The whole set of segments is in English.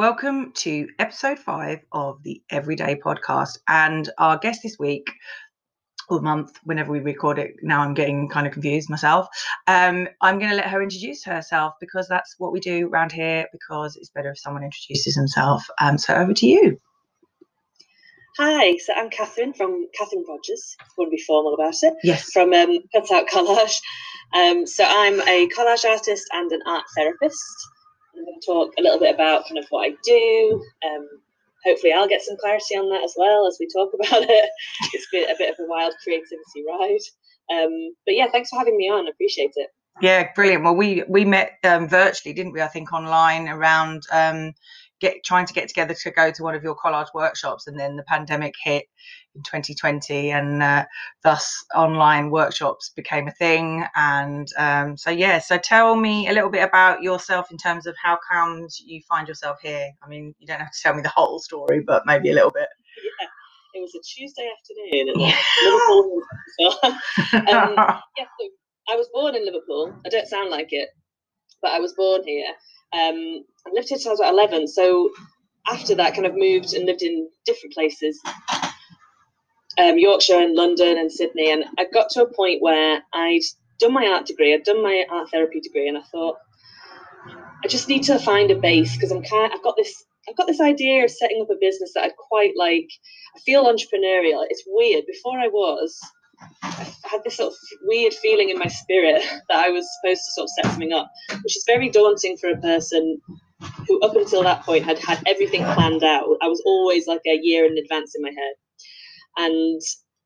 Welcome to episode five of the Everyday Podcast. And our guest this week or month, whenever we record it, now I'm getting kind of confused myself. Um, I'm going to let her introduce herself because that's what we do around here because it's better if someone introduces himself. Um, so over to you. Hi, so I'm Catherine from Catherine Rogers. I want to be formal about it. Yes. From um, Cutout Collage. Um, so I'm a collage artist and an art therapist. I'm going to talk a little bit about kind of what I do. Um, hopefully, I'll get some clarity on that as well as we talk about it. It's been a bit of a wild creativity ride. Um, but yeah, thanks for having me on. I appreciate it. Yeah, brilliant. Well, we we met um, virtually, didn't we? I think online around um, get trying to get together to go to one of your collage workshops, and then the pandemic hit in 2020, and uh, thus online workshops became a thing. And um, so, yeah. So, tell me a little bit about yourself in terms of how comes you find yourself here. I mean, you don't have to tell me the whole story, but maybe a little bit. Yeah. It was a Tuesday afternoon at Liverpool. um, yeah, so I was born in Liverpool. I don't sound like it, but I was born here. Um, I lived here till I was about 11. So after that, kind of moved and lived in different places um, Yorkshire and London and Sydney. And I got to a point where I'd done my art degree, I'd done my art therapy degree, and I thought, I just need to find a base because I'm kind. I've got this. I've got this idea of setting up a business that I'd quite like. I feel entrepreneurial. It's weird. Before I was, I had this sort of weird feeling in my spirit that I was supposed to sort of set something up, which is very daunting for a person who, up until that point, had had everything planned out. I was always like a year in advance in my head and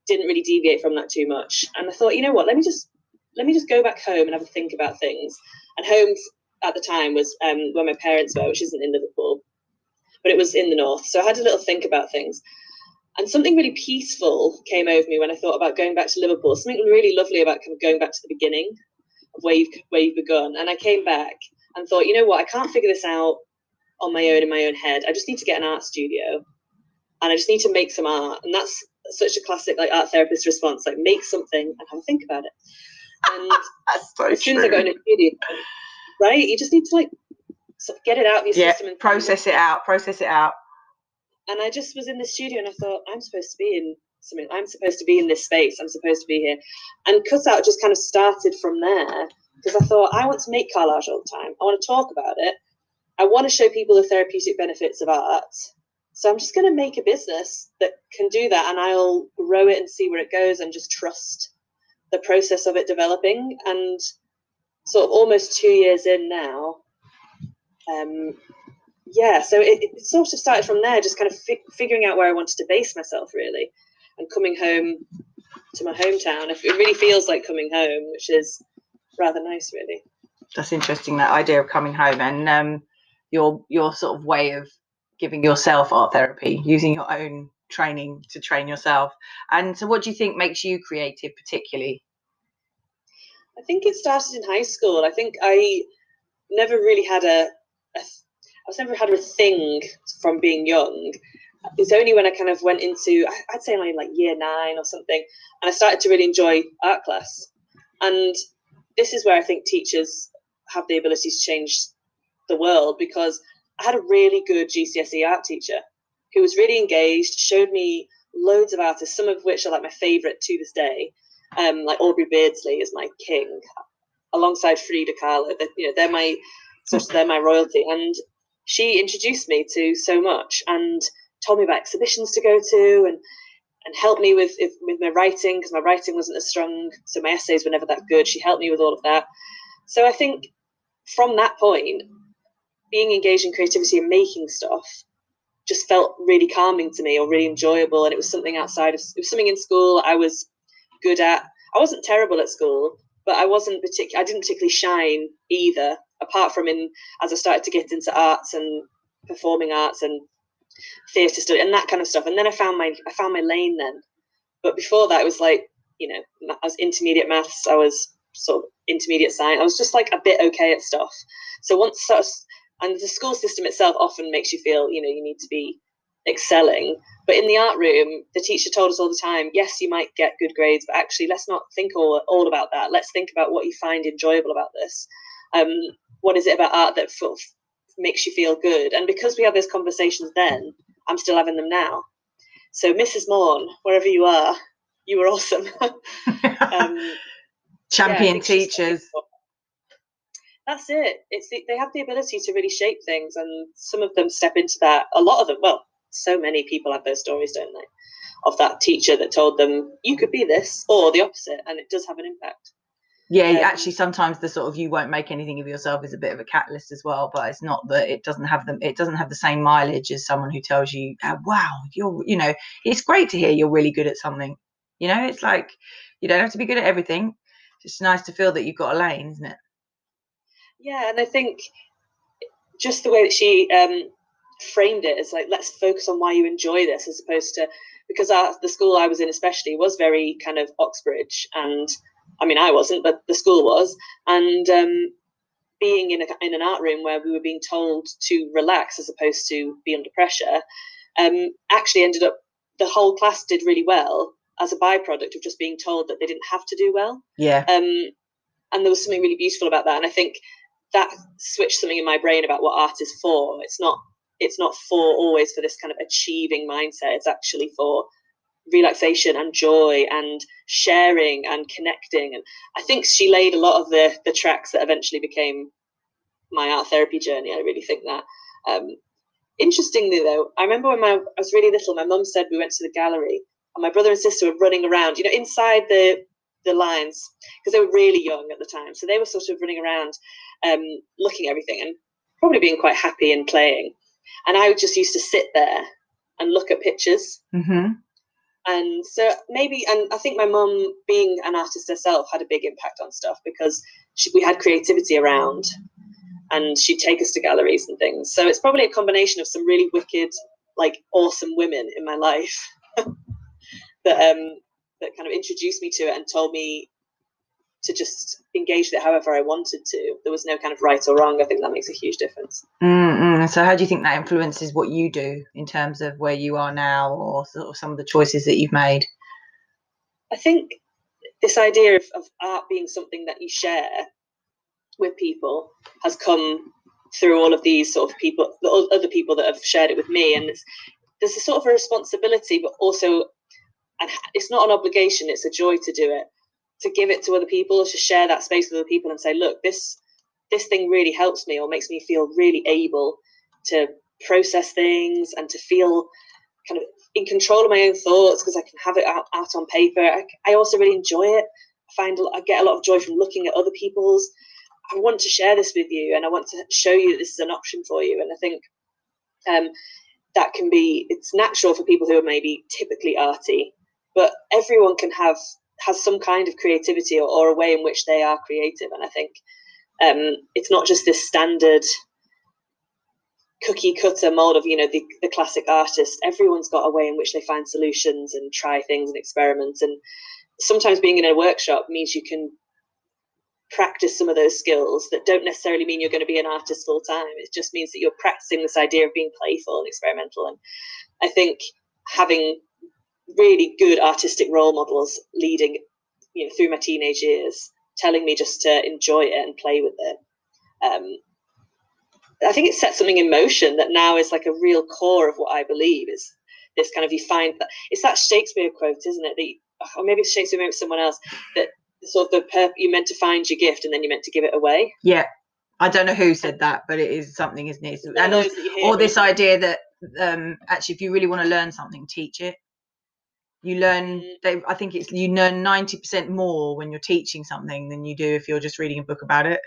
didn't really deviate from that too much. And I thought, you know what, let me just let me just go back home and have a think about things. And home at the time was um, where my parents were, which isn't in Liverpool, but it was in the north. So I had a little think about things. And something really peaceful came over me when I thought about going back to Liverpool. Something really lovely about kind of going back to the beginning of where you've where you've begun. And I came back and thought, you know what, I can't figure this out on my own in my own head. I just need to get an art studio and I just need to make some art. And that's such a classic like art therapist response, like make something and have a think about it. And so as soon as I go in a studio, right, you just need to like get it out of your yeah, system and process it out, process it out. And I just was in the studio and I thought, I'm supposed to be in something. I'm supposed to be in this space. I'm supposed to be here. And cutout just kind of started from there because I thought I want to make collage all the time. I want to talk about it. I want to show people the therapeutic benefits of art. So I'm just going to make a business that can do that and I'll grow it and see where it goes and just trust the process of it developing. And sort of almost two years in now, um, yeah, so it, it, sort of started from there, just kind of fi- figuring out where I wanted to base myself really and coming home to my hometown. If It really feels like coming home, which is rather nice, really. That's interesting, that idea of coming home and um, your your sort of way of giving yourself art therapy, using your own training to train yourself. And so, what do you think makes you creative, particularly? I think it started in high school. I think I never really had a, a I was never had a thing from being young. It's only when I kind of went into, I'd say only like year nine or something, and I started to really enjoy art class. And this is where I think teachers have the ability to change the world because I had a really good GCSE art teacher who was really engaged, showed me loads of artists, some of which are like my favourite to this day. Um, like Aubrey Beardsley is my king, alongside Frida Kahlo. They're, you know, they're my sort of they're my royalty. And she introduced me to so much and told me about exhibitions to go to and and helped me with with my writing because my writing wasn't as strong, so my essays were never that good. She helped me with all of that. So I think from that point, being engaged in creativity and making stuff just felt really calming to me or really enjoyable and it was something outside of it was something in school i was good at. I wasn't terrible at school but i wasn't particular i didn't particularly shine either apart from in as i started to get into arts and performing arts and theatre study and that kind of stuff and then i found my i found my lane then. But before that it was like you know i was intermediate maths i was sort of intermediate science i was just like a bit okay at stuff. So once sort of and the school system itself often makes you feel you know you need to be excelling but in the art room the teacher told us all the time yes you might get good grades but actually let's not think all, all about that let's think about what you find enjoyable about this um, what is it about art that makes you feel good. And because we had those conversations then, I'm still having them now. So, Mrs. Morn, wherever you are, you were awesome. um, Champion yeah, teachers. That's it. It's the, they have the ability to really shape things, and some of them step into that. A lot of them, well, so many people have those stories, don't they? Of that teacher that told them you could be this or the opposite, and it does have an impact yeah um, actually sometimes the sort of you won't make anything of yourself is a bit of a catalyst as well but it's not that it doesn't have them it doesn't have the same mileage as someone who tells you oh, wow you're you know it's great to hear you're really good at something you know it's like you don't have to be good at everything it's nice to feel that you've got a lane isn't it yeah and i think just the way that she um framed it is like let's focus on why you enjoy this as opposed to because our, the school i was in especially was very kind of oxbridge and I mean, I wasn't, but the school was. And um, being in, a, in an art room where we were being told to relax as opposed to be under pressure, um, actually ended up, the whole class did really well as a byproduct of just being told that they didn't have to do well. Yeah. Um, and there was something really beautiful about that. And I think that switched something in my brain about what art is for. It's not it's not for always for this kind of achieving mindset. It's actually for relaxation and joy and sharing and connecting. And I think she laid a lot of the the tracks that eventually became my art therapy journey. I really think that. Um, interestingly, though, I remember when my, I was really little, my mum said we went to the gallery and my brother and sister were running around, you know, inside the the lines because they were really young at the time. So they were sort of running around, um, looking at everything and probably being quite happy and playing. And I just used to sit there and look at pictures. Mm-hmm and so maybe and i think my mum being an artist herself had a big impact on stuff because she, we had creativity around and she'd take us to galleries and things so it's probably a combination of some really wicked like awesome women in my life that um that kind of introduced me to it and told me to just engage with it however I wanted to. There was no kind of right or wrong. I think that makes a huge difference. Mm-hmm. So, how do you think that influences what you do in terms of where you are now, or sort of some of the choices that you've made? I think this idea of, of art being something that you share with people has come through all of these sort of people, the other people that have shared it with me, and it's, there's a sort of a responsibility, but also, and it's not an obligation; it's a joy to do it to give it to other people, to share that space with other people and say, look, this this thing really helps me or makes me feel really able to process things and to feel kind of in control of my own thoughts because I can have it out, out on paper. I, I, also really enjoy it. I find I get a lot of joy from looking at other people's. I want to share this with you and I want to show you this is an option for you. And I think um, that can be, it's natural for people who are maybe typically arty, but everyone can have has some kind of creativity or, or a way in which they are creative. And I think um, it's not just this standard cookie cutter mold of you know the, the classic artist. Everyone's got a way in which they find solutions and try things and experiment. And sometimes being in a workshop means you can practice some of those skills that don't necessarily mean you're going to be an artist full time it just means that you're practicing this idea of being playful and experimental. And i think having really good artistic role models leading you know through my teenage years telling me just to enjoy it and play with it. Um, i think it set something in motion that now is like a real core of what i believe is this kind of you find that it's that shakespeare quote isn't it the or maybe it's shakespeare maybe it's someone else that sort of the perp- you meant to find your gift and then you meant to give it away? Yeah. I don't know who said that, but it is something, isn't it? And or, or this idea that um, actually, if you really want to learn something, teach it you learn mm. they i think it's you learn 90% more when you're teaching something than you do if you're just reading a book about it.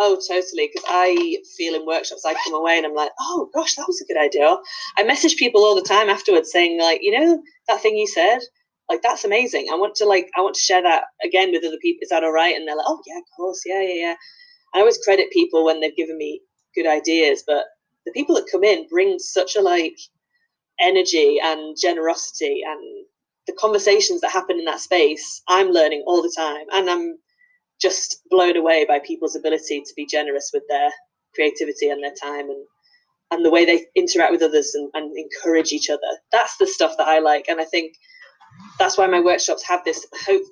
Oh totally because i feel in workshops i come away and i'm like oh gosh that was a good idea. I message people all the time afterwards saying like you know that thing you said? Like that's amazing. I want to like i want to share that again with other people is that all right and they're like oh yeah of course yeah yeah yeah. I always credit people when they've given me good ideas but the people that come in bring such a like energy and generosity and the conversations that happen in that space i'm learning all the time and i'm just blown away by people's ability to be generous with their creativity and their time and and the way they interact with others and, and encourage each other that's the stuff that i like and i think that's why my workshops have this hope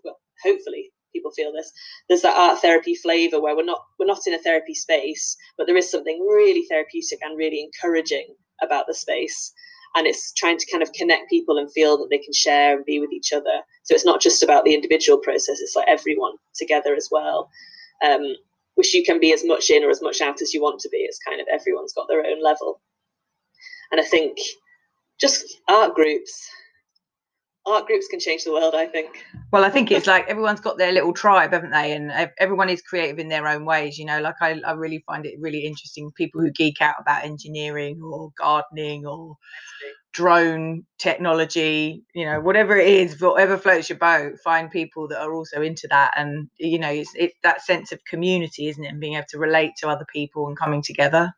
hopefully people feel this. There's that art therapy flavor where we're not we're not in a therapy space, but there is something really therapeutic and really encouraging about the space. And it's trying to kind of connect people and feel that they can share and be with each other. So it's not just about the individual process; it's like everyone together as well. Um, which you can be as much in or as much out as you want to be. It's kind of everyone's got their own level. And I think just art groups art groups can change the world i think. Well i think it's like everyone's got their little tribe haven't they? And everyone is creative in their own ways you know? Like i, I really find it really interesting people who geek out about engineering or gardening or drone technology you know whatever it is whatever floats your boat find people that are also into that. And you know it's, it's that sense of community isn't it? And being able to relate to other people and coming together.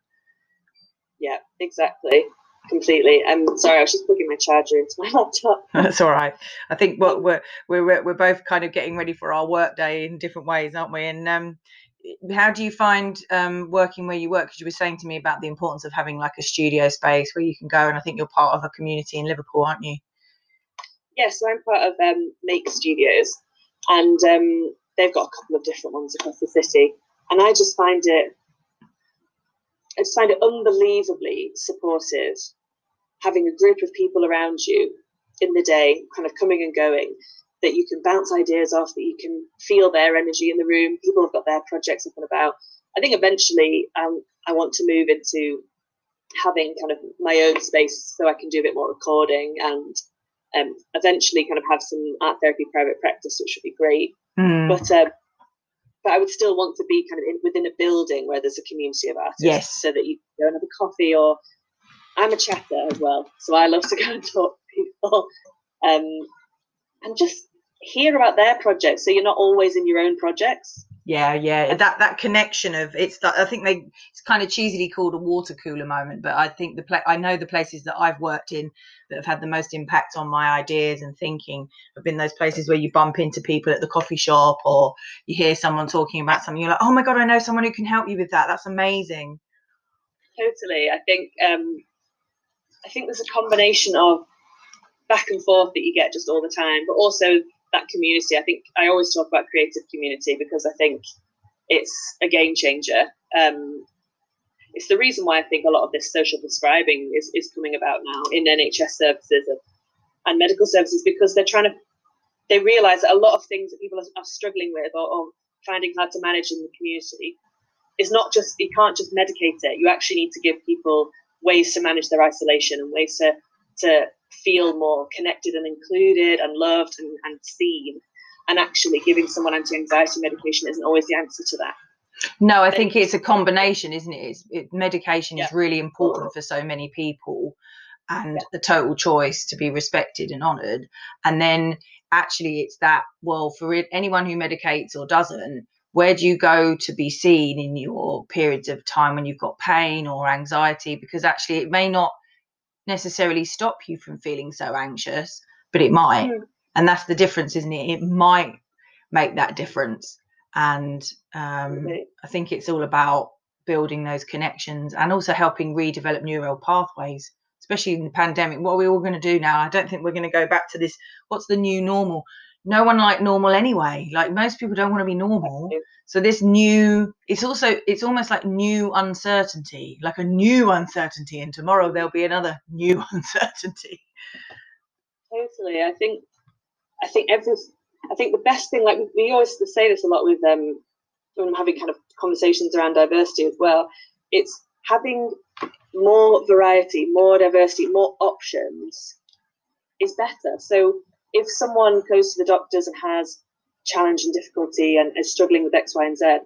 Yeah exactly completely. I'm sorry, I was just plugging my charger into my laptop. That's all right. I think what we're we're we're both kind of getting ready for our work day in different ways, aren't we? And um, how do you find um, working where you work? Because you were saying to me about the importance of having like a studio space where you can go, and I think you're part of a community in Liverpool, aren't you? Yes, yeah, so I'm part of um, Make Studios, and um, they've got a couple of different ones across the city, and I just find it I just find it unbelievably supportive having a group of people around you in the day, kind of coming and going, that you can bounce ideas off, that you can feel their energy in the room. People have got their projects up and about. I think eventually um, I want to move into having kind of my own space so I can do a bit more recording and um, eventually kind of have some art therapy private practice, which would be great. Mm. But uh, but I would still want to be kind of in, within a building where there's a community of artists, yes. so that you go and have a coffee or I'm a chatter as well, so I love to go and talk to people um, and just hear about their projects. So you're not always in your own projects. Yeah, yeah, that that connection of it's that I think they it's kind of cheesily called a water cooler moment, but I think the play I know the places that I've worked in that have had the most impact on my ideas and thinking have been those places where you bump into people at the coffee shop or you hear someone talking about something, you're like, oh my god, I know someone who can help you with that. That's amazing. Totally, I think um, I think there's a combination of back and forth that you get just all the time, but also that community. I think I always talk about creative community because I think it's a game changer. Um, it's the reason why I think a lot of this social prescribing is, is coming about now in NHS services and, medical services because they're trying to they realize that a lot of things that people are, are struggling with or, or, finding hard to manage in the community is not just you can't just medicate it. You actually need to give people ways to manage their isolation and ways to to feel more connected and included and loved and, and seen. And actually, giving someone anti-anxiety medication isn't always the answer to that. No, I think it's a combination, isn't it? It's, it medication yeah. is really important for so many people, and yeah. the total choice to be respected and honoured. And then actually, it's that well for anyone who medicates or doesn't where do you go to be seen in your periods of time when you've got pain or anxiety? Because actually it may not necessarily stop you from feeling so anxious but it might. Mm. and that's the difference isn't it? It might make that difference. And um, i think it's all about building those connections and also helping redevelop neural pathways especially in the pandemic. What are we all going to do now? I don't think we're going to go back to this what's the new normal no one like normal anyway. Like most people don't want to be normal. So this new, it's also, it's almost like new uncertainty, like a new uncertainty, and tomorrow there'll be another new uncertainty. Totally. I think, I think every, I think the best thing, like we always say this a lot with um, when I'm having kind of conversations around diversity as well. It's having more variety, more diversity, more options is better. So if someone goes to the doctors and has challenge and difficulty and is struggling with X, Y, and Z,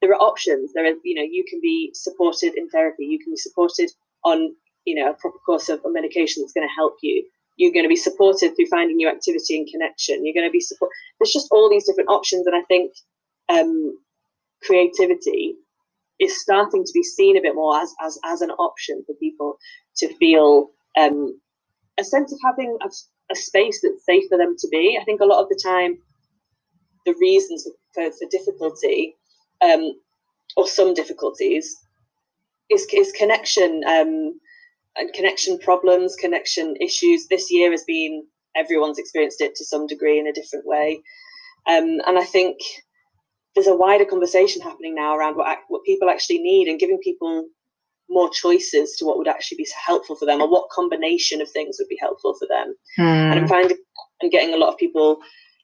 there are options. There are, you know, you can be supported in therapy. You can be supported on, you know, a proper course of medication that's going to help you. You're going to be supported through finding new activity and connection. You're going to be support. There's just all these different options, and I think um, creativity is starting to be seen a bit more as as as an option for people to feel um, a sense of having a, a space that's safe for them to be. I think a lot of the time, the reasons for, for difficulty um, or some difficulties is, is connection um, and connection problems, connection issues. This year has been everyone's experienced it to some degree in a different way. Um, and I think there's a wider conversation happening now around what what people actually need and giving people more choices to what would actually be helpful for them or what combination of things would be helpful for them. Mm. And I'm finding I'm getting a lot of people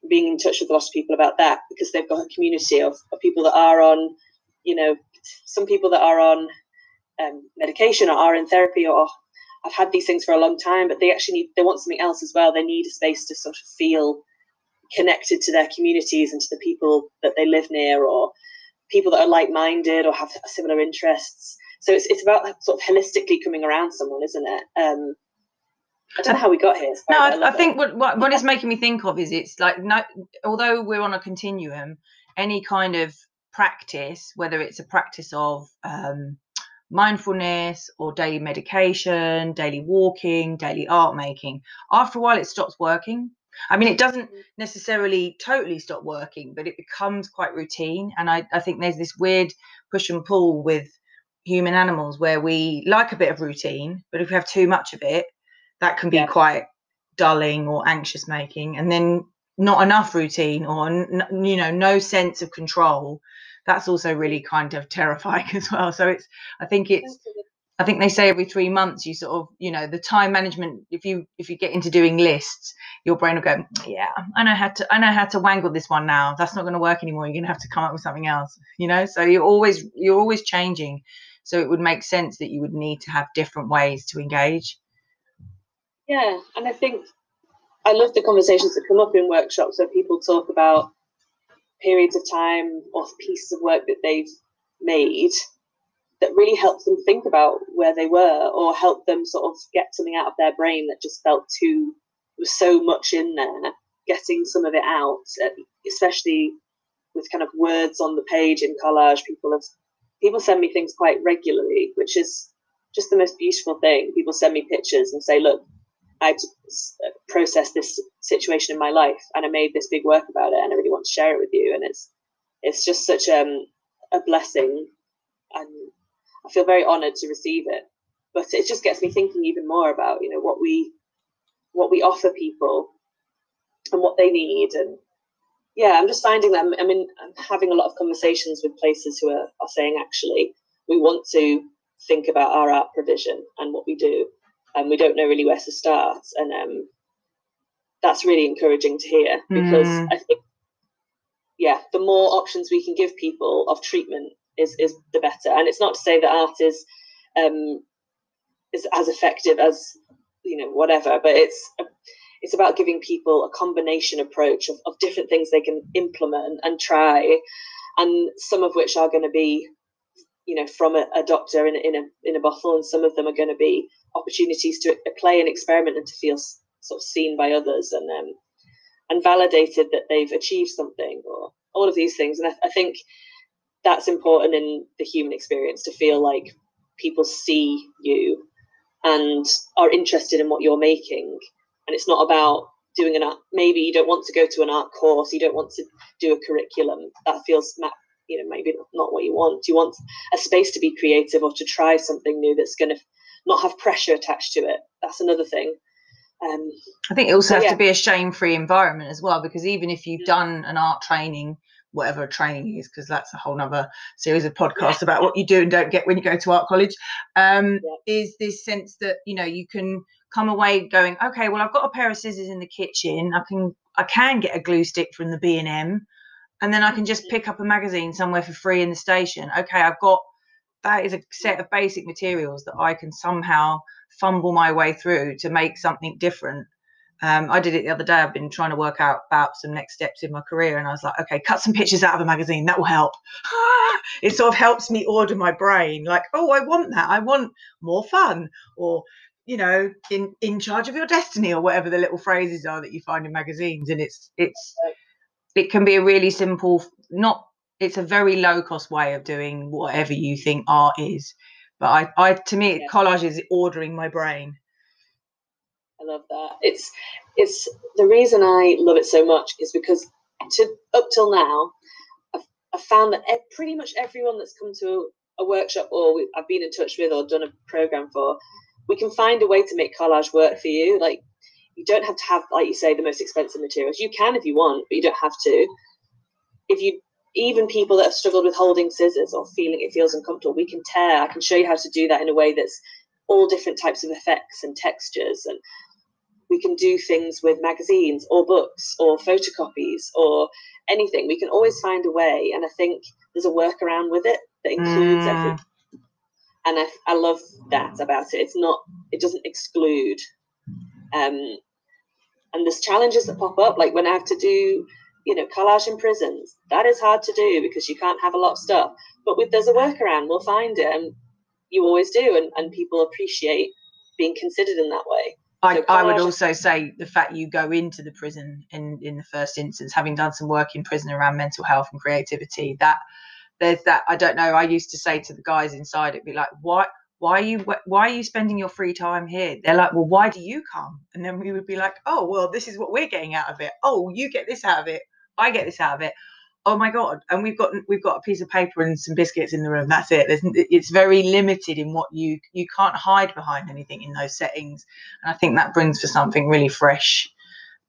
being in touch with a lot of people about that because they've got a community of, of people that are on, you know, some people that are on um, medication or are in therapy or I've had these things for a long time, but they actually need they want something else as well. They need a space to sort of feel connected to their communities and to the people that they live near or people that are like-minded or have similar interests so it's, it's about sort of holistically coming around someone isn't it um I don't know how we got here. No, I, I, I think what, what what is making me think of is it's like no, although we're on a continuum, any kind of practice, whether it's a practice of um, mindfulness or daily medication, daily walking, daily art making, after a while it stops working I mean, it doesn't mm. necessarily totally stop working, but it becomes quite routine. And I, I think there's this weird push and pull with human animals where we like a bit of routine, but if we have too much of it, that can be yeah. quite dulling or anxious making. And then not enough routine or, you know, no sense of control. That's also really kind of terrifying as well. So it's, I think it's, I think they say every three months you sort of, you know, the time management. If you if you get into doing lists, your brain will go, mm, yeah, I know how to I know how to wangle this one now. That's not going to work anymore. You're going to have to come up with something else, you know. So you're always you're always changing. So it would make sense that you would need to have different ways to engage. Yeah, and I think I love the conversations that come up in workshops where people talk about periods of time or pieces of work that they've made that really helped them think about where they were or help them sort of get something out of their brain that just felt too was so much in there getting some of it out especially with kind of words on the page in collage people have people send me things quite regularly which is just the most beautiful thing people send me pictures and say look i uh, processed this situation in my life and i made this big work about it and i really want to share it with you and it's it's just such um, a blessing and I feel very honoured to receive it. But it just gets me thinking even more about, you know, what we what we offer people and what they need. And yeah, I'm just finding that I'm, I mean, I'm having a lot of conversations with places who are, are saying actually we want to think about our art provision and what we do, and we don't know really where to start. And um, that's really encouraging to hear because mm. I think, yeah, the more options we can give people of treatment is is the better. And it's not to say that art is um, is as effective as you know whatever, but it's it's about giving people a combination approach of, of different things they can implement and try, and some of which are going to be you know from a, a doctor in in a in a bottle, and some of them are going to be opportunities to play and experiment and to feel sort of seen by others and um, and validated that they've achieved something or all of these things. And I, I think that's important in the human experience to feel like people see you and are interested in what you're making and it's not about doing an art maybe you don't want to go to an art course you don't want to do a curriculum. That feels you know maybe not what you want. You want a space to be creative or to try something new that's going to not have pressure attached to it. That's another thing. Um, i think it also has yeah. to be a shame-free environment as well because even if you've done an art training whatever training is because that's a whole nother series of podcasts about what you do and don't get when you go to art college um, yeah. is this sense that you know you can come away going okay well i've got a pair of scissors in the kitchen i can i can get a glue stick from the b&m and then i can just pick up a magazine somewhere for free in the station okay i've got that is a set of basic materials that i can somehow fumble my way through to make something different um, I did it the other day. I've been trying to work out about some next steps in my career, and I was like, okay, cut some pictures out of a magazine. That will help. it sort of helps me order my brain, like, oh, I want that. I want more fun, or you know, in in charge of your destiny, or whatever the little phrases are that you find in magazines. And it's it's it can be a really simple, not. It's a very low cost way of doing whatever you think art is. But I, I to me, yeah. collage is ordering my brain. I love that. It's it's the reason I love it so much is because to up till now, I've, I've found that pretty much everyone that's come to a, a workshop or we, I've been in touch with or done a program for, we can find a way to make collage work for you. Like you don't have to have, like you say, the most expensive materials. You can if you want, but you don't have to. if you even people that have struggled with holding scissors or feeling it feels uncomfortable, we can tear. I can show you how to do that in a way that's all different types of effects and textures and we can do things with magazines or books or photocopies or anything. We can always find a way, and I think there's a workaround with it that includes mm. everything. And I, I love that about it. It's not, it doesn't exclude. Um, and there's challenges that pop up, like when I have to do, you know, collage in prisons. That is hard to do because you can't have a lot of stuff. But with there's a workaround, we'll find it, and you always do, and, and people appreciate being considered in that way. I, I would also say the fact you go into the prison in in the first instance, having done some work in prison around mental health and creativity, that there's that I don't know. I used to say to the guys inside, it'd be like, why why are you why are you spending your free time here? They're like, well, why do you come? And then we would be like, oh, well, this is what we're getting out of it. Oh, you get this out of it. I get this out of it oh my god and we've got we've got a piece of paper and some biscuits in the room that's it There's, it's very limited in what you you can't hide behind anything in those settings and i think that brings for something really fresh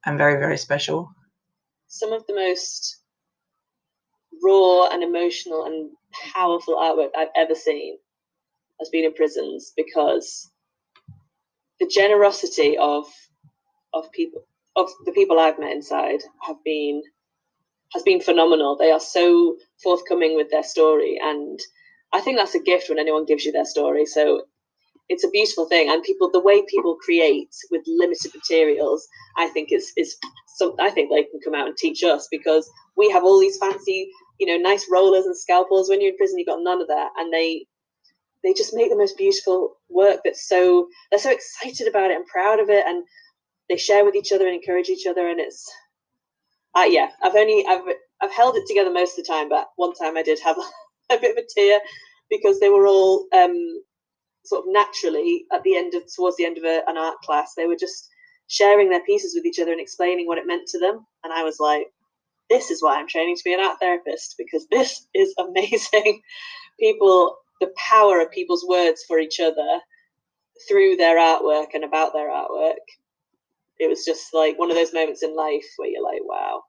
and very very special some of the most raw and emotional and powerful artwork i've ever seen has been in prisons because the generosity of of people of the people i've met inside have been has been phenomenal. They are so forthcoming with their story, and I think that's a gift when anyone gives you their story. So it's a beautiful thing, and people, the way people create with limited materials, I think is is some. I think they can come out and teach us because we have all these fancy, you know, nice rollers and scalpels. When you're in prison, you've got none of that, and they they just make the most beautiful work. That's so they're so excited about it and proud of it, and they share with each other and encourage each other, and it's uh, yeah, I've only I've I've held it together most of the time, but one time I did have a, bit of a tear because they were all um, sort of naturally at the end of towards the end of a, an art class, they were just sharing their pieces with each other and explaining what it meant to them, and I was like, this is why I'm training to be an art therapist because this is amazing. People, the power of people's words for each other through their artwork and about their artwork it was just like one of those moments in life where you're like, wow,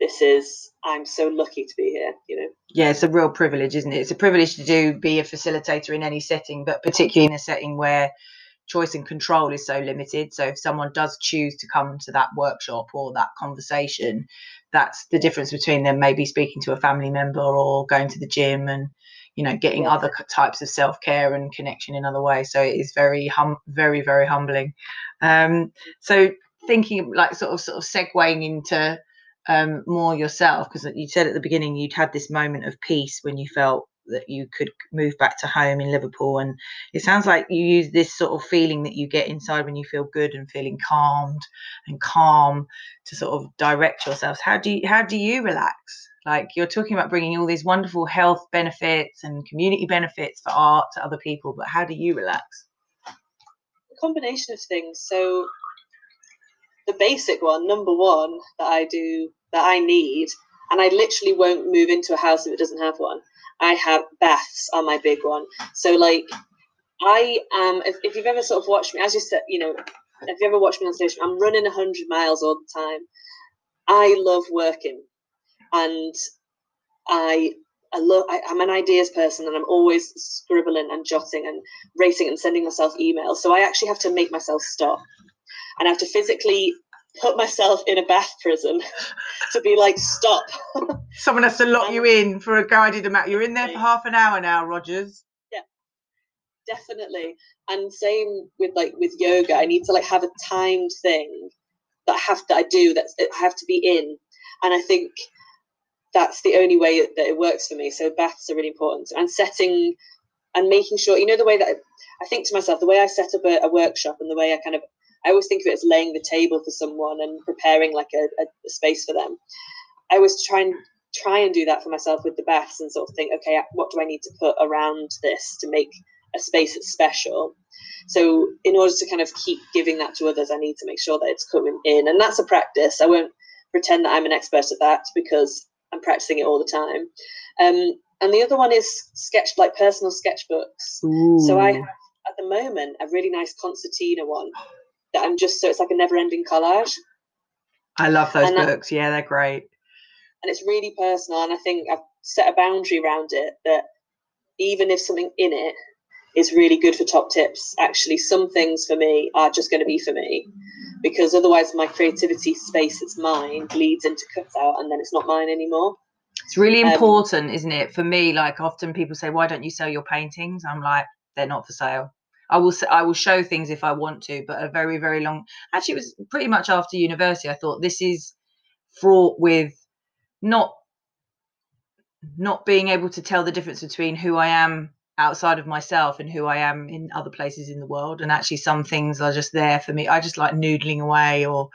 this is I'm so lucky to be here, you know. Yeah, it's a real privilege, isn't it? It's a privilege to do be a facilitator in any setting, but particularly in a setting where choice and control is so limited. So if someone does choose to come to that workshop or that conversation, that's the difference between them maybe speaking to a family member or going to the gym and you know getting yeah. other types of self-care and connection in other ways so it is very hum very very humbling um, so thinking like sort of sort of segueing into um, more yourself because you said at the beginning you'd had this moment of peace when you felt that you could move back to home in Liverpool and it sounds like you use this sort of feeling that you get inside when you feel good and feeling calmed and calm to sort of direct yourselves how do you how do you relax like you're talking about bringing all these wonderful health benefits and community benefits for art to other people but how do you relax combination of things. So the basic one, number one, that I do that I need, and I literally won't move into a house if it doesn't have one. I have baths are my big one. So like I am if, if you've ever sort of watched me, as you said, you know, if you ever watched me on stage, I'm running hundred miles all the time. I love working and I I love I, am an ideas person and I'm always scribbling and jotting and racing and sending myself emails. So I actually have to make myself stop. And I have to physically put myself in a bath prison to be like, stop. Someone has to lock um, you in for a guided amount. You're in there for half an hour now, Rogers. Yeah. Definitely. And same with like with yoga. I need to like have a timed thing that I have that I do that I have to be in. And I think that's the only way that it works for me. So baths are really important and setting and making sure, you know, the way that I, I think to myself, the way I set up a, a, workshop and the way I kind of, I always think of it as laying the table for someone and preparing like a, a, a space for them. I always try and try and do that for myself with the baths and sort of think, okay, what do I need to put around this to make a space that's special? So in order to kind of keep giving that to others, I need to make sure that it's coming in, and that's a practice. I won't pretend that I'm an expert at that because I'm practicing it all the time. Um, and the other one is sketch, like personal sketchbooks. Ooh. So I have at the moment a really nice concertina one that I'm just so it's like a never-ending collage. I love those and books. That, yeah, they're great. and it's really personal. And I think I've set a boundary around it that even if something in it is really good for top tips, actually, some things for me are just going to be for me because otherwise, my creativity space that's mine bleeds into cutout and then it's not mine anymore. It's really um, important, um, isn't it? For me, like often people say, "Why don't you sell your paintings?" I'm like, "They're not for sale." I will I will show things if I want to, but a very very long. Actually, it was pretty much after university. I thought this is fraught with not not being able to tell the difference between who I am outside of myself and who I am in other places in the world. And actually, some things are just there for me. I just like noodling away or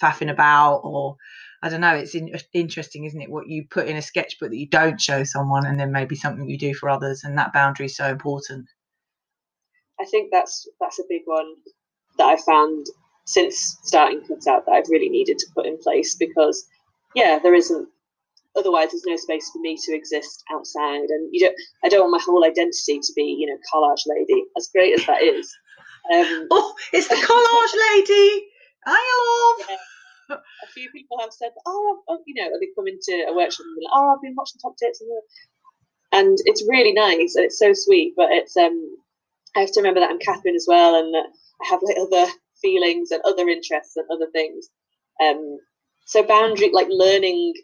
faffing about, or I don't know. It's in, uh, interesting, isn't it? What you put in a sketchbook that you don't show someone, and then maybe something you do for others, and that boundary is so important. I think that's that's a big one that I found since starting Cutout that I've really needed to put in place because yeah, there isn't otherwise there's no space for me to exist outside and you don't i don't want my whole identity to be you know collage lady as great as that is. Um, oh it's the collage lady! I love yeah. a few people have said oh, you know they come into a workshop and be like oh i've been watching top tips and it's really nice and it's so sweet but it's um i have to remember that i'm catherine as well and that i have like other feelings and other interests and other things um so boundary like learning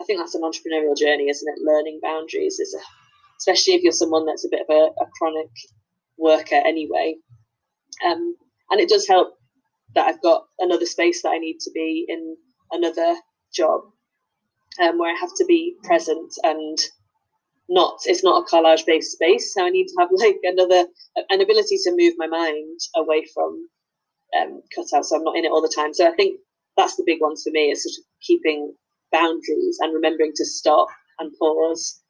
I think that's an entrepreneurial journey, isn't it? Learning boundaries is, a, especially if you're someone that's a bit of a, a chronic worker anyway. Um, and it does help that I've got another space that I need to be in another job um, where I have to be present and not it's not a collage based space so i need to have like another an ability to move my mind away from um, cutout so i'm not in it all the time so i think that's the big ones for me is sort of keeping boundaries and remembering to stop and pause.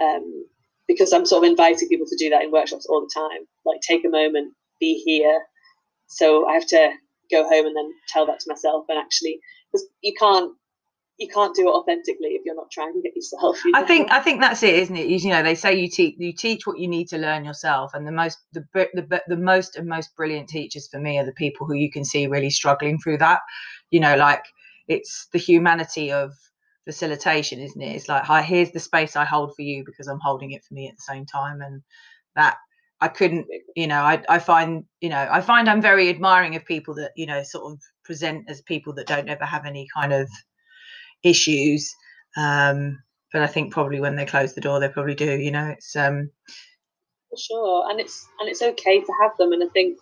Um, because I'm sort of inviting people to do that in workshops all the time. Like take a moment, be here. So I have to go home and then tell that to myself and actually because you can't you can't do it authentically if you're not trying to get yourself. You know? I think I think that's it, isn't it? You, you, know, they say you teach you teach what you need to learn yourself, and the most the, the the most and most brilliant teachers for me are the people who you can see really struggling through that. You know, like it's the humanity of facilitation, isn't it? It's like, hi, here's the space I hold for you because I'm holding it for me at the same time. And that I couldn't, you know, I, I find, you know, I find I'm very admiring of people that, you know, sort of present as people that don't ever have any kind of issues. Um, but I think probably when they close the door, they probably do, you know, it's, um, for sure. And it's, and it's okay to have them. And I think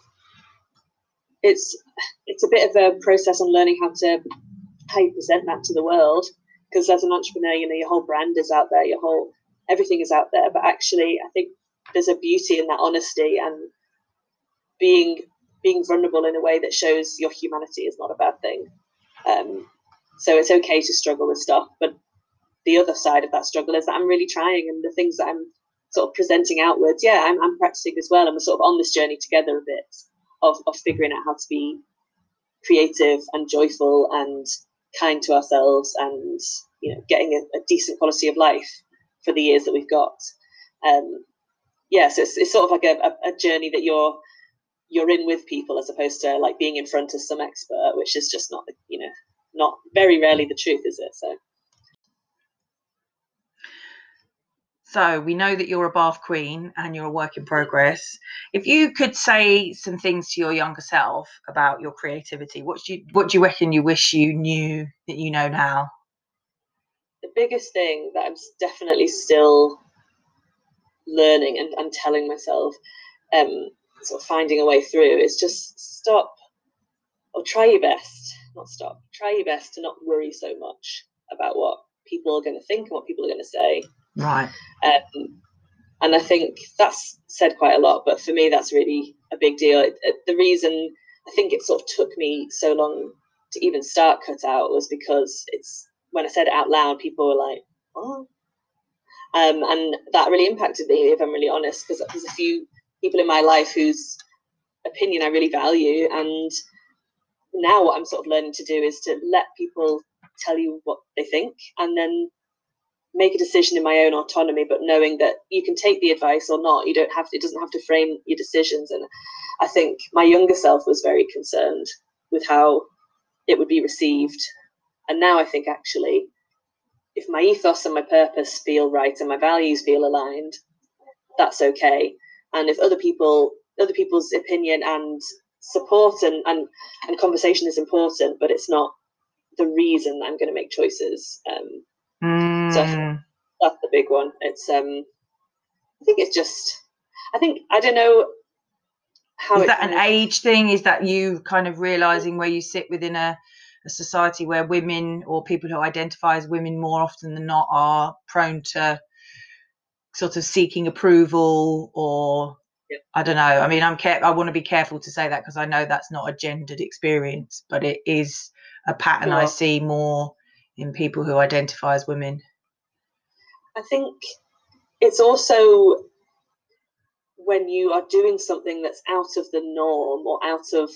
it's, it's a bit of a process on learning how to, how you present that to the world because as an entrepreneur, you know, your whole brand is out there, your whole everything is out there. But actually, I think there's a beauty in that honesty and being being vulnerable in a way that shows your humanity is not a bad thing. Um, so it's okay to struggle with stuff, but the other side of that struggle is that I'm really trying, and the things that I'm sort of presenting outwards, yeah, I'm, I'm practicing as well, and we're sort of on this journey together a bit of of figuring out how to be creative and joyful and kind to ourselves and you know getting a, a decent quality of life for the years that we've got. Um yeah so it's, it's sort of like a, a, journey that you're you're in with people as opposed to like being in front of some expert which is just not the you know not very rarely the truth is it so So we know that you're a bath queen and you're a work in progress. If you could say some things to your younger self about your creativity, what do you what do you reckon you wish you knew that you know now? The biggest thing that I'm definitely still learning and, and telling myself, um, sort of finding a way through is just stop or try your best, not stop, try your best to not worry so much about what people are going to think and what people are going to say Right. Um, and I think that's said quite a lot, but for me, that's really a big deal. It, it, the reason I think it sort of took me so long to even start Cutout was because it's when I said it out loud, people were like, "Oh," um, and that really impacted me, if I'm really honest, because there's a few people in my life whose opinion I really value, and now what I'm sort of learning to do is to let people tell you what they think, and then make a decision in my own autonomy, but knowing that you can take the advice or not. You don't have to, it doesn't have to frame your decisions. And I think my younger self was very concerned with how it would be received. And now I think actually, if my ethos and my purpose feel right and my values feel aligned, that's okay. And if other people, other people's opinion and support and, and, and conversation is important, but it's not the reason I'm going to make choices. Um, Mm. So that's the big one. It's um, I think it's just, I think I don't know how is that an of- age thing? Is that you kind of realizing where you sit within a, a society where women or people who identify as women more often than not are prone to sort of seeking approval or Yep. I don't know. I mean, I'm care- I want to be careful to say that because I know that's not a gendered experience, but it is a pattern I see more in people who identify as women. I think it's also when you are doing something that's out of the norm or out of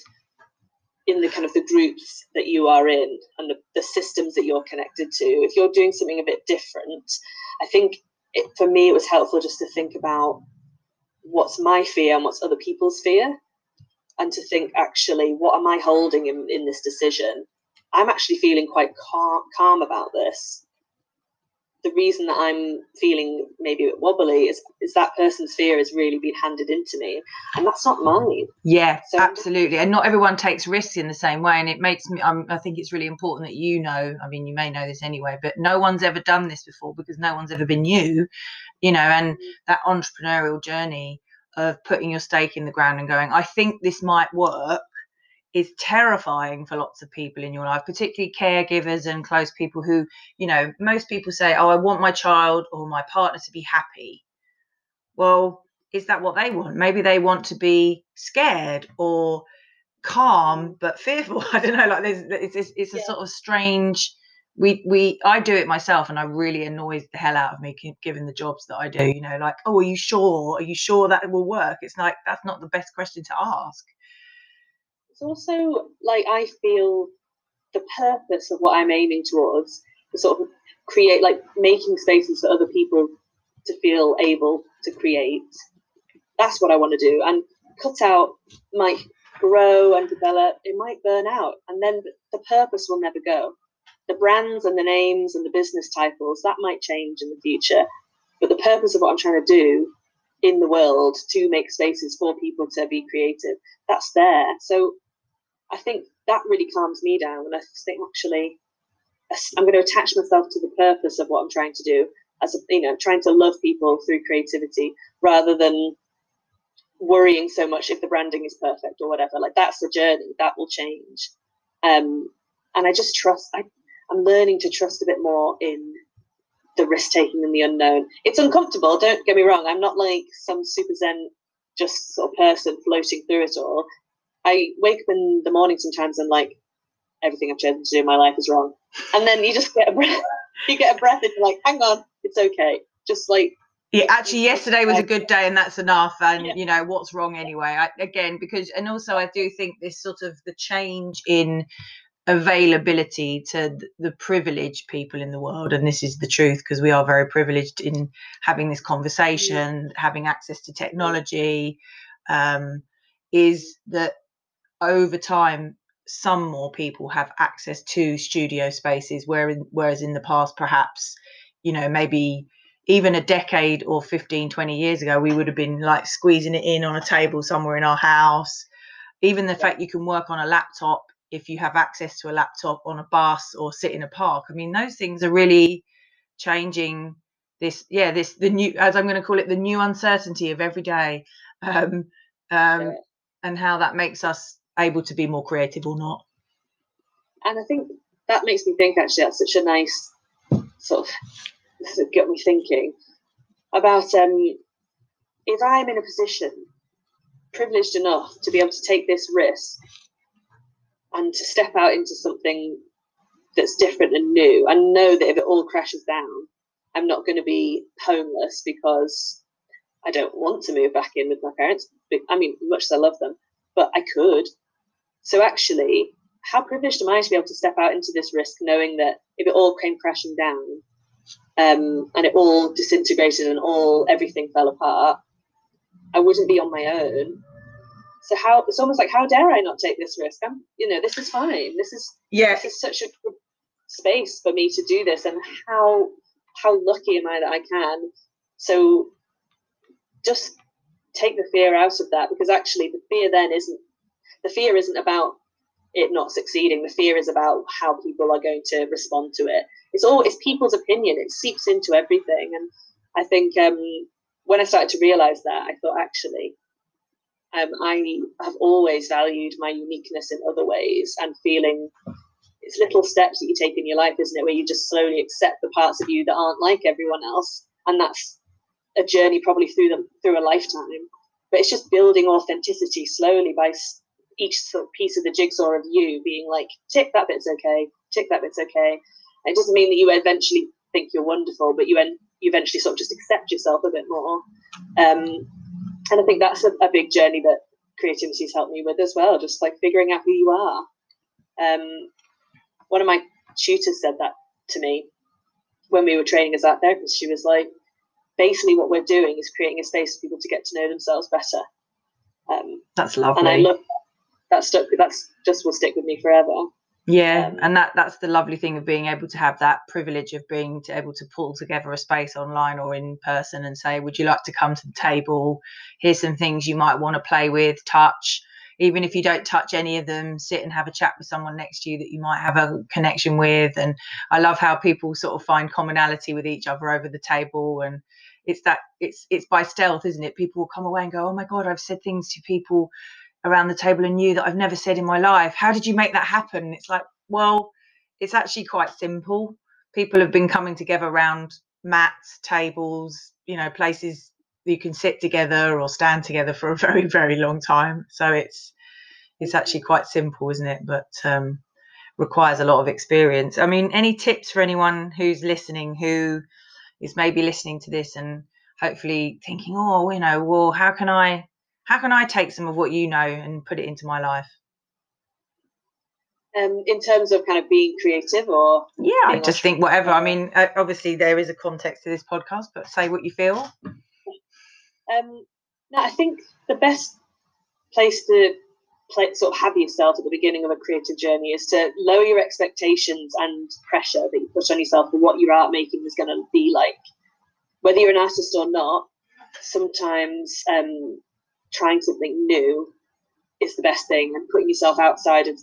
in the kind of the groups that you are in and the, the systems that you're connected to if you're doing something a bit different i think it, for me it was helpful just to think about what's my fear and what's other people's fear. And to think actually what am i holding in, in this decision? I'm actually feeling quite calm, calm about this the reason that I'm feeling maybe a bit wobbly is is that person's fear has really been handed into me, and that's not mine. Yeah, So- absolutely. And not everyone takes risks in the same way. And it makes me, um, I think it's really important that you know, I mean, you may know this anyway, but no one's ever done this before because no one's ever been you, you know, and that entrepreneurial journey of putting your stake in the ground and going, I think this might work is terrifying for lots of people in your life, particularly caregivers and close people who, you know, most people say, Oh, I want my child or my partner to be happy. Well, is that what they want? Maybe they want to be scared or calm but fearful. I don't know. Like there's, it's it's, it's a Yeah. sort of strange. We we I do it myself, and I really annoys the hell out of me given the jobs that I do. You know, like, oh, are you sure? Are you sure that it will work? It's like that's not the best question to ask. It's also like I feel the purpose of what I'm aiming towards is sort of create like making spaces for other people to feel able to create. That's what I want to do, and Cutout might grow and develop. It might burn out, and then the purpose will never go. The brands and the names and the business titles that might change in the future, but the purpose of what I'm trying to do in the world to make spaces for people to be creative that's there so i think that really calms me down and i think actually i'm going to attach myself to the purpose of what i'm trying to do as a, you know trying to love people through creativity rather than worrying so much if the branding is perfect or whatever. Like that's the journey that will change. Um and i just trust i i'm learning to trust a bit more in the risk taking and the unknown. It's uncomfortable don't get me wrong i'm not like some super zen just sort of person floating through it all i wake up in the morning sometimes and like everything i've chosen to do in my life is wrong and then you just get a breath you get a breath and you're like hang on it's okay just like Yeah, actually, yesterday was a good day, and that's enough. And Yeah. you know what's wrong anyway. I, again, because and also I do think this sort of the change in availability to the privileged people in the world, and this is the truth because we are very privileged in having this conversation, having access to technology, um, is that over time some more people have access to studio spaces, where whereas in the past perhaps you know maybe even a decade or 15 20 years ago we would have been like squeezing it in on a table somewhere in our house even the fact you can work on a laptop if you have access to a laptop on a bus or sit in a park i mean those things are really changing this yeah this the new as i'm going to call it the new uncertainty of every day um, um, Yeah. and how that makes us able to be more creative or not and I think that makes me think actually that's such a nice sort of got me thinking about um if I'm in a position privileged enough to be able to take this risk and to step out into something that's different and new and know that if it all crashes down I'm not going to be homeless because I don't want to move back in with my parents. I mean, much as I love them, but I could. So actually, how privileged am I to be able to step out into this risk, knowing that if it all came crashing down, um, and it all disintegrated and all everything fell apart, I wouldn't be on my own. So how it's almost like how dare I not take this risk? I'm, you know, this is fine. This is yeah this is such a good, space for me to do this and how how lucky am I that I can. So just take the fear out of that because actually the fear then isn't the fear isn't about it not succeeding. The fear is about how people are going to respond to it. It's all it's people's opinion. It seeps into everything, and I think um, when I started to realize that, I thought actually, um, I have always valued my uniqueness in other ways and feeling it's little steps that you take in your life, isn't it? Where you just slowly accept the parts of you that aren't like everyone else, and that's a journey probably through them through a lifetime. But it's just building authenticity slowly by each sort of piece of the jigsaw of you being like, tick that bit's okay, tick that bit's okay. It doesn't mean that you eventually think you're wonderful, but you en- you eventually sort of just accept yourself a bit more. Um, and I think that's a, a big journey that creativity has helped me with as well, just like figuring out who you are. Um, one of my tutors said that to me when we were training as art therapists. She was like, basically, what we're doing is creating a space for people to get to know themselves better. Um, that's lovely. And I love that stuck. That's just will stick with me forever. Yeah, um, and that that's the lovely thing of being able to have that privilege of being to able to pull together a space online or in person and say, would you like to come to the table? Here's some things you might want to play with, touch. Even if you don't touch any of them, sit and have a chat with someone next to you that you might have a connection with. And I love how people sort of find commonality with each other over the table and it's that it's it's by stealth, isn't it? People will come away and go, Oh my god, I've said things to people around the table and knew that I've never said in my life. How did you make that happen? it's like, well, it's actually quite simple. People have been coming together around mats, tables, you know, places you can sit together or stand together for a very, very long time. So it's it's actually quite simple, isn't it? But um, requires a lot of experience. I mean, any tips for anyone who's listening who is maybe listening to this and hopefully thinking, oh, you know, well, how can I how can I take some of what you know and put it into my life? Um, in terms of kind of being creative or yeah i just think whatever. I mean uh, obviously there is a context to this podcast but say what you feel. Um no i think the best place to play, sort of have yourself at the beginning of a creative journey is to lower your expectations and pressure that you put on yourself for what your art making is going to be like. Whether you're an artist or not sometimes um, trying something new is the best thing and putting yourself outside of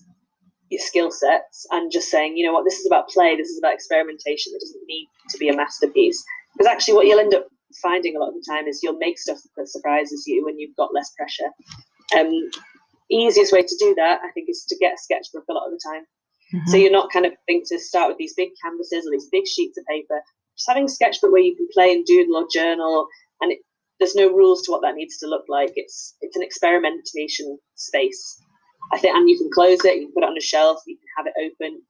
your skill sets and just saying, you know what, this is about play, this is about experimentation, it doesn't need to be a masterpiece. Because actually, what you'll end up finding a lot of the time is you'll make stuff that surprises you when you've got less pressure. Um, easiest way to do that, I think, is to get a sketchbook a lot of the time. Mm-hmm. So you're not kind of think to start with these big canvases or these big sheets of paper. Just having a sketchbook where you can play and doodle or journal, and it, there's no rules to what that needs to look like. It's it's an experimentation space. I think, and you can close it, you can put it on a shelf, you can have it open.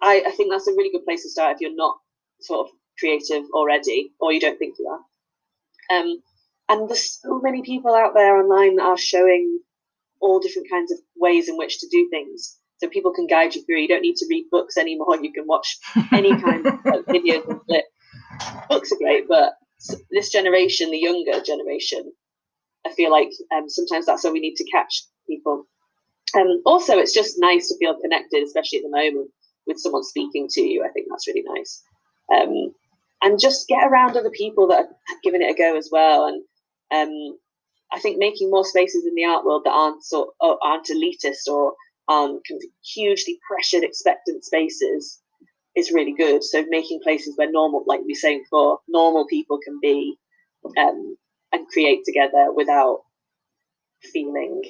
I, I think that's a really good place to start if you're not sort of creative already, or you don't think you are. Um, and there's so many people out there online that are showing all different kinds of ways in which to do things. So people can guide you through. You don't need to read books anymore. You can watch any kind of like, videos and clips. Books are great, but this generation, the younger generation, I feel like um, sometimes that's where we need to catch people. Um, also, it's just nice to feel connected, especially at the moment, with someone speaking to you. I think that's really nice. Um, and just get around other people that are giving it a go as well. And um, I think making more spaces in the art world that aren't sort aren't elitist or aren't hugely pressured, expectant spaces is really good. So making places where normal, like we were saying before, normal people can be um, and create together without feeling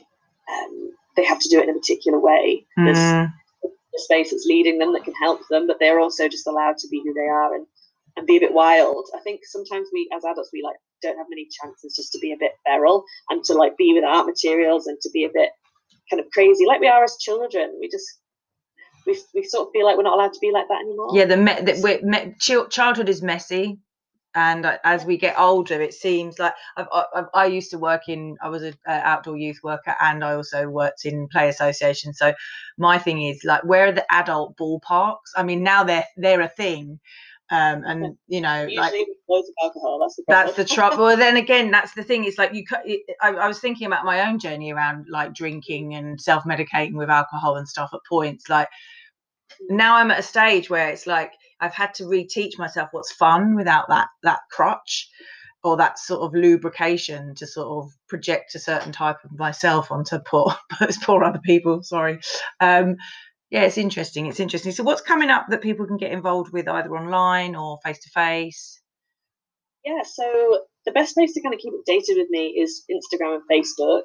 um, they have to do it in a particular way. There's mm. a space that's leading them that can help them, but they're also just allowed to be who they are and, and be a bit wild. I think sometimes we, as adults, we like don't have many chances just to be a bit feral and to like be with art materials and to be a bit kind of crazy, like we are as children. We just we, we sort of feel like we're not allowed to be like that anymore. Yeah, the, me- the we me- childhood is messy, and as we get older, it seems like I've, I've, i used to work in. I was an outdoor youth worker, and I also worked in play association. So my thing is like, where are the adult ballparks? I mean, now they're they're a thing. Um, and you know, Usually like loads of alcohol. That's the that's the trouble. well, then again, that's the thing. It's like you. I, I was thinking about my own journey around like drinking and self medicating with alcohol and stuff at points. Like now I'm at a stage where it's like I've had to reteach myself what's fun without that that crutch or that sort of lubrication to sort of project a certain type of myself onto poor poor other people. Sorry. Um, yeah, it's interesting. It's interesting. So, what's coming up that people can get involved with either online or face to face? Yeah, so the best place to kind of keep updated with me is Instagram and Facebook.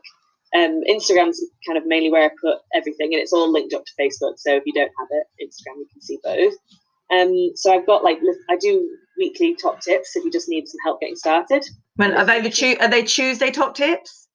Um, Instagram's kind of mainly where I put everything, and it's all linked up to Facebook. So if you don't have it, Instagram, you can see both. Um, so I've got like I do weekly top tips if you just need some help getting started. When are they the tu- are they Tuesday top tips?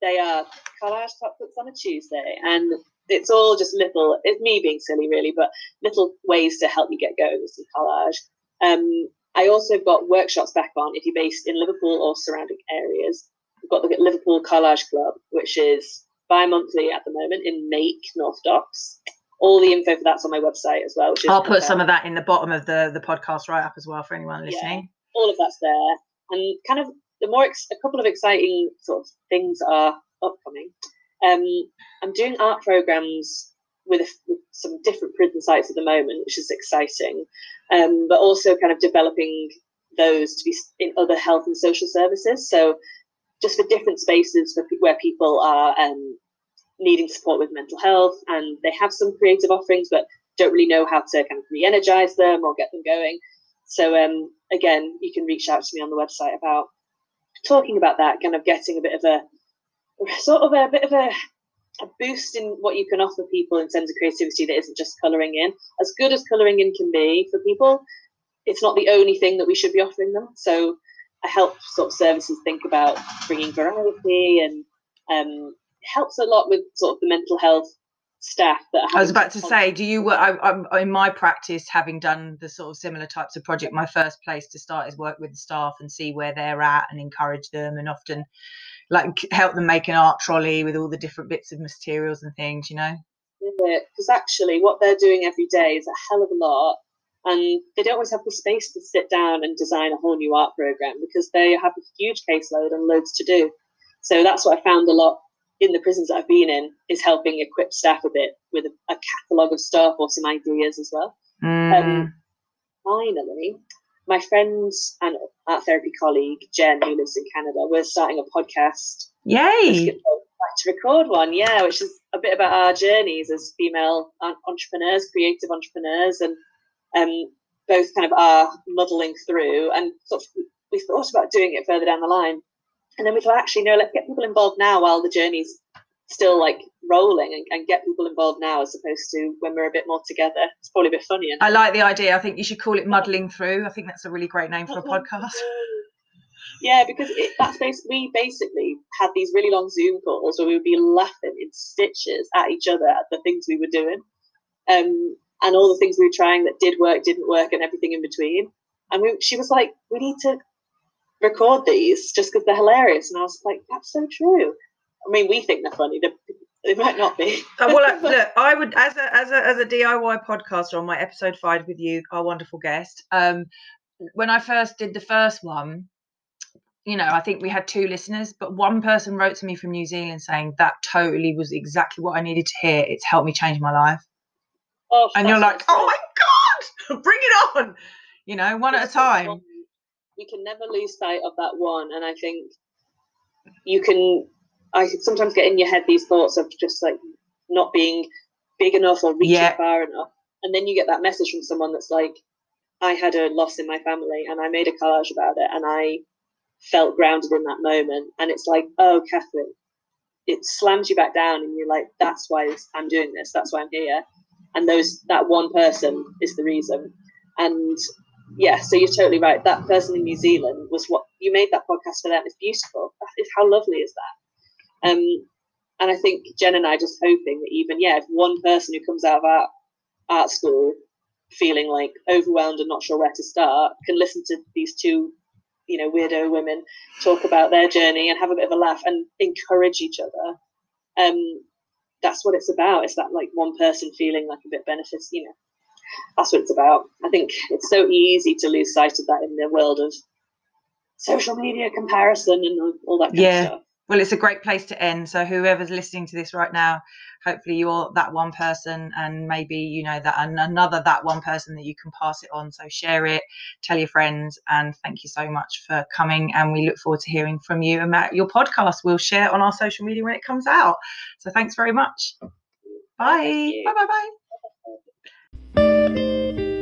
They are collage top tips on a Tuesday, and it's all just little. It's me being silly, really, but little ways to help you get going with some collage. Um, I also got workshops back on if you're based in Liverpool or surrounding areas. We've got the Liverpool Collage Club, which is bi-monthly at the moment in Make, North Docks. All the info for that's on my website as well. I'll put some of that in the bottom of the, the podcast write up as well for anyone listening. Yeah, all of that's there. And kind of the more, ex- a couple of exciting sort of things are upcoming. Um, I'm doing art programs with, a, with, some different prison sites at the moment, which is exciting, um, but also kind of developing those to be in other health and social services. So just for different spaces for where people are um, needing support with mental health and they have some creative offerings but don't really know how to kind of re-energize them or get them going. So um, again, you can reach out to me on the website about talking about that, kind of getting a bit of a sort of a bit of a, a boost in what you can offer people in terms of creativity that isn't just colouring in. As good as colouring in can be for people, it's not the only thing that we should be offering them. So help sort of services think about bringing variety and um, helps a lot with sort of the mental health staff that I was about to say, do you work? I, am in my practice, having done the sort of similar types of project. My first place to start is work with the staff and see where they're at and encourage them, and often like help them make an art trolley with all the different bits of materials and things. You know, because actually, what they're doing every day is a hell of a lot. And they don't always have the space to sit down and design a whole new art program because they have a huge caseload and loads to do. So that's what I found a lot in the prisons that I've been in is helping equip staff a bit with a, a catalogue of stuff or some ideas as well. Mm. Um, finally, my friends and art therapy colleague Jen, who lives in Canada, we're starting a podcast. Yay! To record one, yeah, which is a bit about our journeys as female entrepreneurs, creative entrepreneurs, and um, both kind of are muddling through. And sort of, we thought about doing it further down the line, and then we thought, actually, no, let's get people involved now while the journey's still like rolling and, and, get people involved now as opposed to when we're a bit more together. It's probably a bit funnier. I like the idea. I think you should call it muddling through. I think that's a really great name for a podcast. Yeah, because it, that's basically, we basically had these really long Zoom calls where we would be laughing in stitches at each other at the things we were doing, um, and all the things we were trying that did work, didn't work, and everything in between. And we, she was like, "We need to record these just because they're hilarious. And I was like, that's so true. I mean, we think they're funny. They're, they might not be. uh, well, look, I would as a as a as a DIY podcaster on my episode five with you, our wonderful guest. Um, when I first did the first one, you know, I think we had two listeners, but one person wrote to me from New Zealand saying that totally was exactly what I needed to hear. It's helped me change my life. Oh, and you're like, oh my god, bring it on! You know, one at a time you can never lose sight of that one. And I think you can, I sometimes get in your head these thoughts of just like not being big enough or reaching yeah. far enough. And then you get that message from someone that's like, I had a loss in my family and I made a collage about it and I felt grounded in that moment. And it's like, oh, Catherine, it slams you back down and you're like, that's why I'm doing this. That's why I'm here. And those that one person is the reason. And yeah, so you're totally right. That person in New Zealand was what you made that podcast for them. It's beautiful. How lovely is that? Um, and I think Jen and I just hoping that even yeah, if one person who comes out of art art school feeling like overwhelmed and not sure where to start can listen to these two, you know, weirdo women talk about their journey and have a bit of a laugh and encourage each other. Um, that's what it's about. It's that like one person feeling like a bit benefits, you know, that's what it's about. I think it's so easy to lose sight of that in the world of social media comparison and all that yeah. stuff. Well, it's a great place to end. So whoever's listening to this right now, hopefully you're that one person, and maybe you know that another that one person that you can pass it on. So share it, tell your friends, and thank you so much for coming. And we look forward to hearing from you about your podcast. We'll share on our social media when it comes out. So thanks very much. Bye. Bye. Bye. Bye.